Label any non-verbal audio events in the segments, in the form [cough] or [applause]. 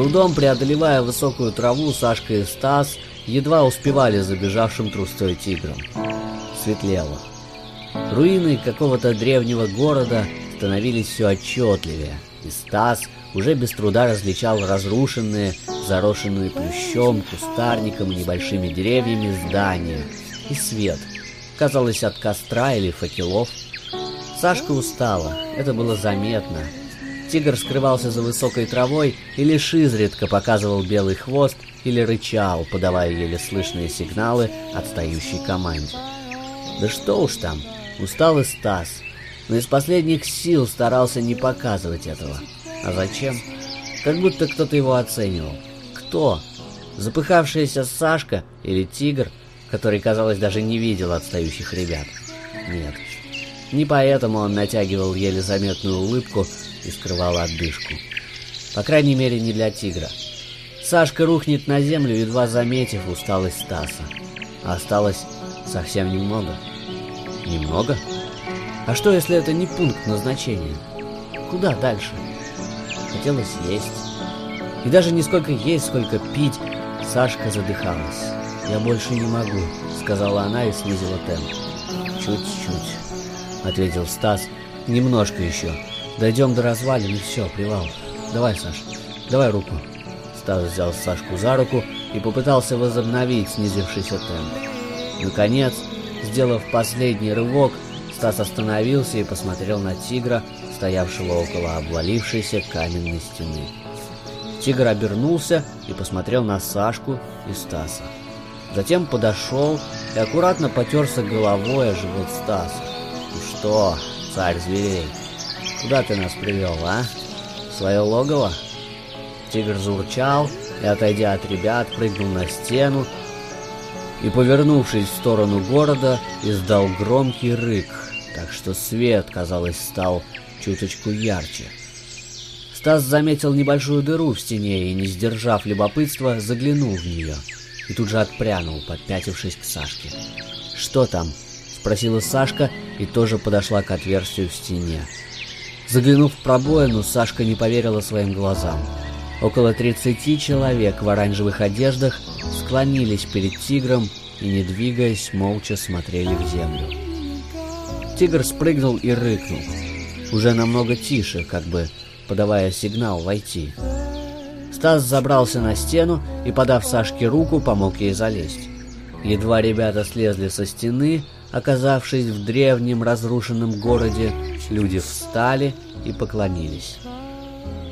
трудом преодолевая высокую траву, Сашка и Стас едва успевали забежавшим трустой тигром. Светлело. Руины какого-то древнего города становились все отчетливее, и Стас уже без труда различал разрушенные, заросшенные плющом, кустарником и небольшими деревьями здания и свет. Казалось, от костра или факелов. Сашка устала, это было заметно. Тигр скрывался за высокой травой и лишь изредка показывал белый хвост или рычал, подавая еле слышные сигналы отстающей команде. Да что уж там, устал и Стас, но из последних сил старался не показывать этого. А зачем? Как будто кто-то его оценивал. Кто? Запыхавшаяся Сашка или тигр, который, казалось, даже не видел отстающих ребят? Нет. Не поэтому он натягивал еле заметную улыбку и скрывал отдышку. По крайней мере, не для тигра. Сашка рухнет на землю, едва заметив усталость Стаса. А осталось совсем немного. Немного? А что, если это не пункт назначения? Куда дальше? Хотелось есть. И даже не сколько есть, сколько пить. Сашка задыхалась. «Я больше не могу», — сказала она и снизила темп. «Чуть-чуть», — ответил Стас. «Немножко еще. Дойдем до развалин и все, привал. Давай, Саш, давай руку». Стас взял Сашку за руку и попытался возобновить снизившийся темп. Наконец, сделав последний рывок, Стас остановился и посмотрел на тигра, стоявшего около обвалившейся каменной стены. Тигр обернулся и посмотрел на Сашку и Стаса. Затем подошел и аккуратно потерся головой о живот Стаса. «Ну что, царь зверей, куда ты нас привел, а? В свое логово?» Тигр заурчал и, отойдя от ребят, прыгнул на стену и, повернувшись в сторону города, издал громкий рык, так что свет, казалось, стал чуточку ярче. Стас заметил небольшую дыру в стене и, не сдержав любопытства, заглянул в нее и тут же отпрянул, подпятившись к Сашке. «Что там?» — спросила Сашка и тоже подошла к отверстию в стене. Заглянув в пробоину, Сашка не поверила своим глазам. Около 30 человек в оранжевых одеждах склонились перед тигром и, не двигаясь, молча смотрели в землю. Тигр спрыгнул и рыкнул. Уже намного тише, как бы подавая сигнал войти. Стас забрался на стену и, подав Сашке руку, помог ей залезть. Едва ребята слезли со стены, оказавшись в древнем разрушенном городе, люди встали и поклонились.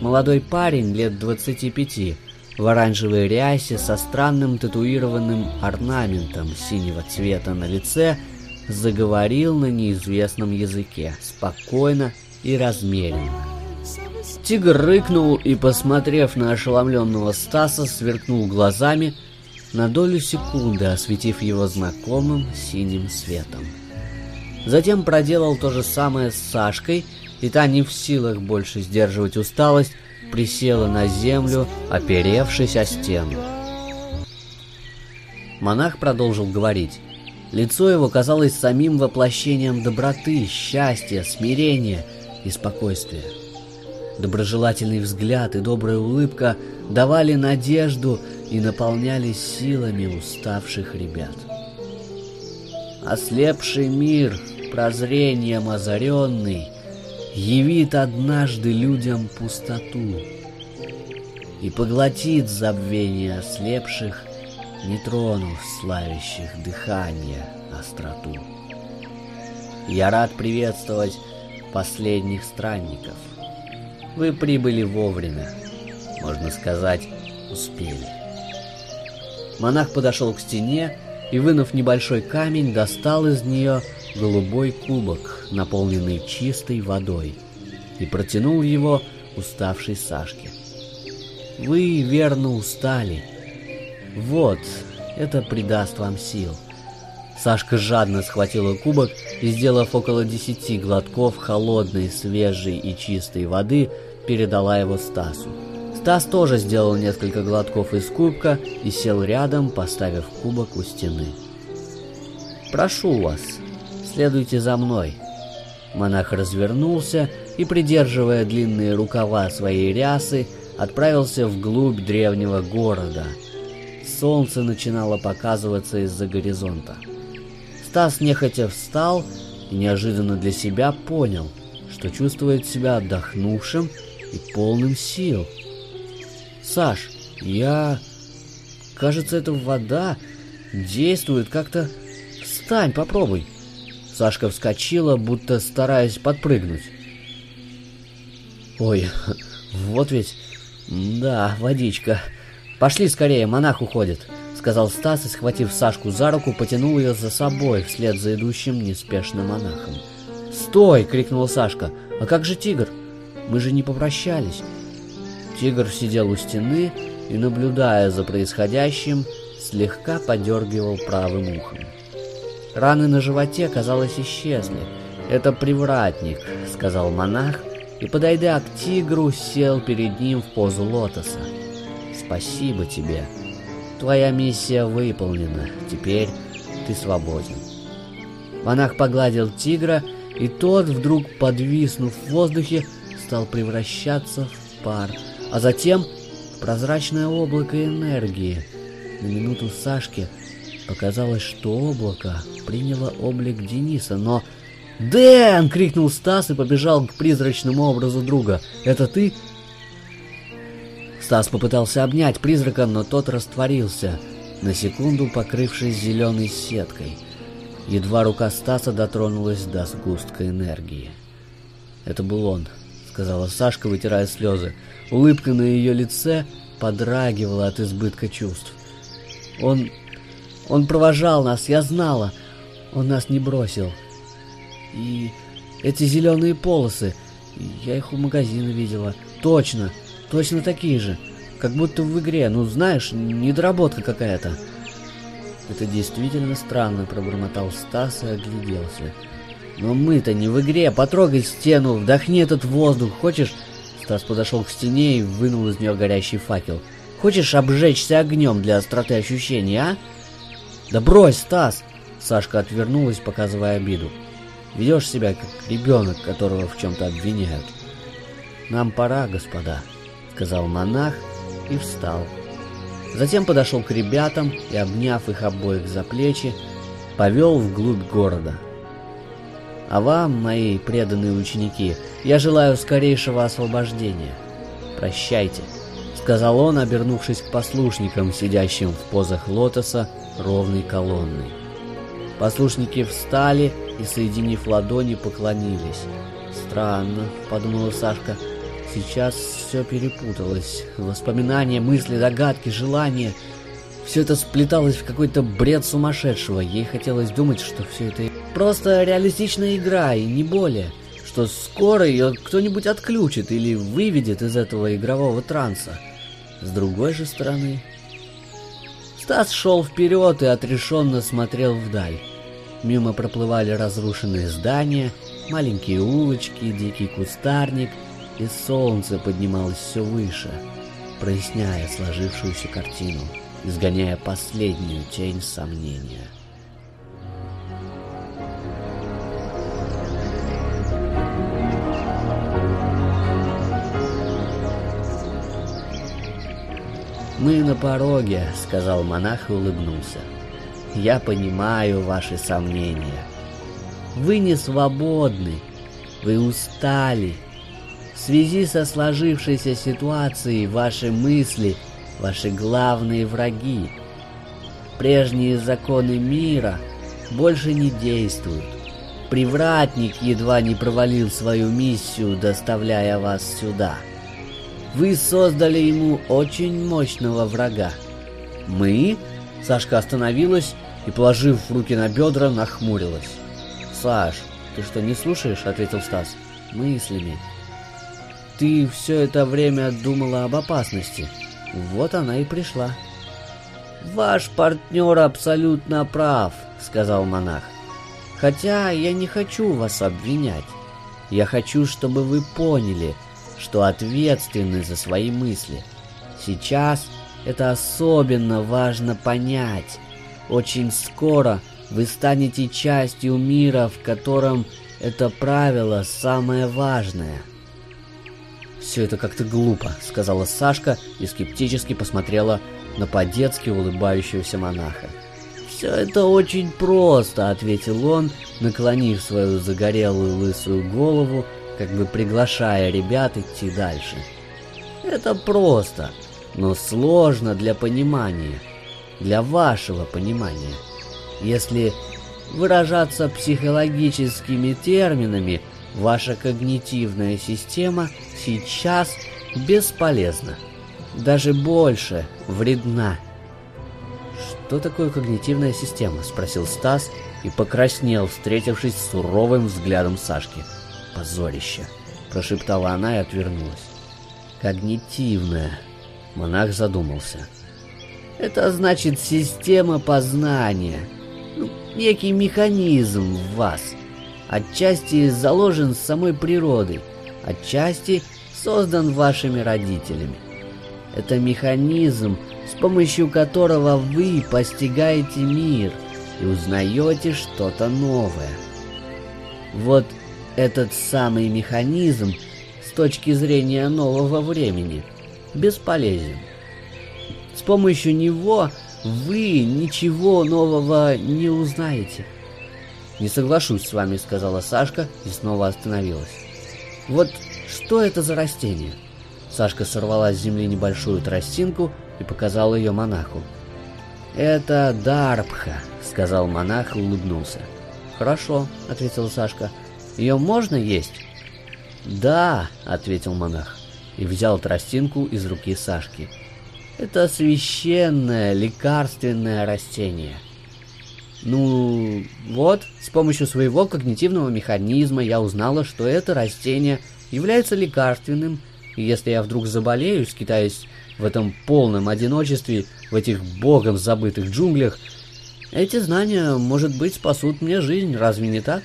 Молодой парень лет 25 в оранжевой рясе со странным татуированным орнаментом синего цвета на лице – заговорил на неизвестном языке, спокойно и размеренно. Тигр рыкнул и, посмотрев на ошеломленного Стаса, сверкнул глазами, на долю секунды осветив его знакомым синим светом. Затем проделал то же самое с Сашкой, и та не в силах больше сдерживать усталость, присела на землю, оперевшись о стену. Монах продолжил говорить. Лицо его казалось самим воплощением доброты, счастья, смирения и спокойствия. Доброжелательный взгляд и добрая улыбка давали надежду и наполняли силами уставших ребят. Ослепший мир, прозрением озаренный, явит однажды людям пустоту и поглотит забвение ослепших не тронув славящих дыхание остроту. Я рад приветствовать последних странников. Вы прибыли вовремя, можно сказать, успели. Монах подошел к стене и, вынув небольшой камень, достал из нее голубой кубок, наполненный чистой водой, и протянул его уставшей Сашке. Вы верно устали, вот, это придаст вам сил. Сашка жадно схватила кубок и, сделав около десяти глотков холодной, свежей и чистой воды, передала его Стасу. Стас тоже сделал несколько глотков из кубка и сел рядом, поставив кубок у стены. «Прошу вас, следуйте за мной». Монах развернулся и, придерживая длинные рукава своей рясы, отправился вглубь древнего города. Солнце начинало показываться из-за горизонта. Стас нехотя встал и неожиданно для себя понял, что чувствует себя отдохнувшим и полным сил. «Саш, я... Кажется, эта вода действует как-то... Встань, попробуй!» Сашка вскочила, будто стараясь подпрыгнуть. «Ой, [laughs] вот ведь... Да, водичка. Пошли скорее, монах уходит», — сказал Стас и, схватив Сашку за руку, потянул ее за собой вслед за идущим неспешно монахом. «Стой!» — крикнул Сашка. «А как же тигр? Мы же не попрощались». Тигр сидел у стены и, наблюдая за происходящим, слегка подергивал правым ухом. Раны на животе, казалось, исчезли. «Это привратник», — сказал монах, и, подойдя к тигру, сел перед ним в позу лотоса. «Спасибо тебе. Твоя миссия выполнена. Теперь ты свободен». Монах погладил тигра, и тот, вдруг подвиснув в воздухе, стал превращаться в пар, а затем в прозрачное облако энергии. На минуту Сашке показалось, что облако приняло облик Дениса, но... «Дэн!» — крикнул Стас и побежал к призрачному образу друга. «Это ты?» Стас попытался обнять призрака, но тот растворился, на секунду покрывшись зеленой сеткой. Едва рука Стаса дотронулась до сгустка энергии. «Это был он», — сказала Сашка, вытирая слезы. Улыбка на ее лице подрагивала от избытка чувств. «Он... он провожал нас, я знала. Он нас не бросил. И эти зеленые полосы, я их у магазина видела. Точно, точно такие же. Как будто в игре, ну знаешь, недоработка какая-то. Это действительно странно, пробормотал Стас и огляделся. Но мы-то не в игре, потрогай стену, вдохни этот воздух, хочешь? Стас подошел к стене и вынул из нее горящий факел. Хочешь обжечься огнем для остроты ощущений, а? Да брось, Стас! Сашка отвернулась, показывая обиду. Ведешь себя как ребенок, которого в чем-то обвиняют. Нам пора, господа, сказал монах и встал. Затем подошел к ребятам и, обняв их обоих за плечи, повел вглубь города. А вам, мои преданные ученики, я желаю скорейшего освобождения. Прощайте, сказал он, обернувшись к послушникам, сидящим в позах лотоса ровной колонной. Послушники встали и, соединив ладони, поклонились. «Странно», — подумала Сашка, — «сейчас все перепуталось. Воспоминания, мысли, догадки, желания — все это сплеталось в какой-то бред сумасшедшего. Ей хотелось думать, что все это просто реалистичная игра, и не более. Что скоро ее кто-нибудь отключит или выведет из этого игрового транса. С другой же стороны... Стас шел вперед и отрешенно смотрел вдаль. Мимо проплывали разрушенные здания, маленькие улочки, дикий кустарник, и солнце поднималось все выше, проясняя сложившуюся картину, изгоняя последнюю тень сомнения. «Мы на пороге», — сказал монах и улыбнулся. Я понимаю ваши сомнения. Вы не свободны, вы устали. В связи со сложившейся ситуацией ваши мысли – ваши главные враги. Прежние законы мира больше не действуют. Привратник едва не провалил свою миссию, доставляя вас сюда. Вы создали ему очень мощного врага. Мы? Сашка остановилась и, положив руки на бедра, нахмурилась. «Саш, ты что, не слушаешь?» — ответил Стас. «Мыслями. Ты все это время думала об опасности. Вот она и пришла». «Ваш партнер абсолютно прав», — сказал монах. «Хотя я не хочу вас обвинять. Я хочу, чтобы вы поняли, что ответственны за свои мысли. Сейчас это особенно важно понять. Очень скоро вы станете частью мира, в котором это правило самое важное. «Все это как-то глупо», — сказала Сашка и скептически посмотрела на по-детски улыбающегося монаха. «Все это очень просто», — ответил он, наклонив свою загорелую лысую голову, как бы приглашая ребят идти дальше. «Это просто, но сложно для понимания, для вашего понимания. Если выражаться психологическими терминами, ваша когнитивная система сейчас бесполезна, даже больше вредна. «Что такое когнитивная система?» – спросил Стас и покраснел, встретившись с суровым взглядом Сашки. «Позорище!» – прошептала она и отвернулась. «Когнитивная!» – монах задумался. «Это значит система познания, ну, некий механизм в вас. Отчасти заложен самой природой, отчасти создан вашими родителями. Это механизм, с помощью которого вы постигаете мир и узнаете что-то новое. Вот этот самый механизм с точки зрения нового времени бесполезен. С помощью него вы ничего нового не узнаете. «Не соглашусь с вами», — сказала Сашка и снова остановилась. «Вот что это за растение?» Сашка сорвала с земли небольшую тростинку и показала ее монаху. «Это Дарбха», — сказал монах и улыбнулся. «Хорошо», — ответила Сашка. «Ее можно есть?» «Да», — ответил монах и взял тростинку из руки Сашки. «Это священное лекарственное растение». Ну, вот, с помощью своего когнитивного механизма я узнала, что это растение является лекарственным, и если я вдруг заболею, скитаясь в этом полном одиночестве, в этих богом забытых джунглях, эти знания, может быть, спасут мне жизнь, разве не так?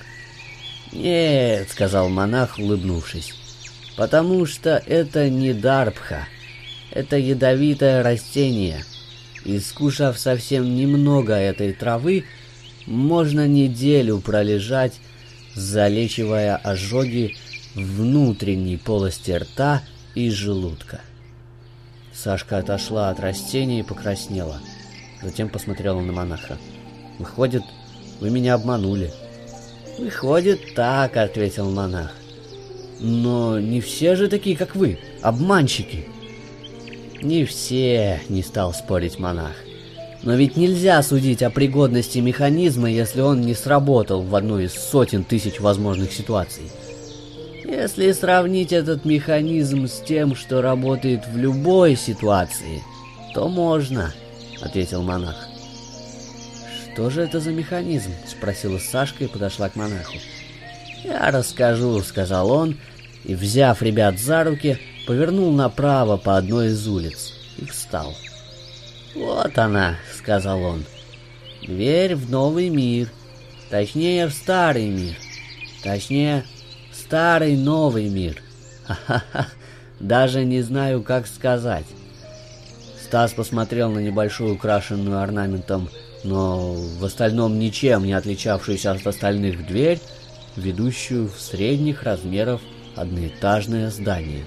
Нет, сказал монах, улыбнувшись, потому что это не дарбха, это ядовитое растение. И скушав совсем немного этой травы, можно неделю пролежать, залечивая ожоги внутренней полости рта и желудка. Сашка отошла от растения и покраснела. Затем посмотрела на монаха. «Выходит, вы меня обманули». «Выходит, так», — ответил монах. «Но не все же такие, как вы, обманщики». «Не все», — не стал спорить монах. «Но ведь нельзя судить о пригодности механизма, если он не сработал в одной из сотен тысяч возможных ситуаций. Если сравнить этот механизм с тем, что работает в любой ситуации, то можно, ответил монах. Что же это за механизм? спросила Сашка и подошла к монаху. Я расскажу, сказал он, и, взяв ребят за руки, повернул направо по одной из улиц и встал. «Вот она», — сказал он, — «дверь в новый мир, точнее, в старый мир, точнее, старый новый мир. Ха-ха-ха, даже не знаю, как сказать. Стас посмотрел на небольшую украшенную орнаментом, но в остальном ничем не отличавшуюся от остальных дверь, ведущую в средних размеров одноэтажное здание.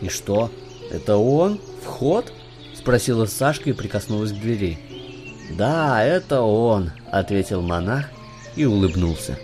«И что, это он? Вход?» — спросила Сашка и прикоснулась к двери. «Да, это он», — ответил монах и улыбнулся.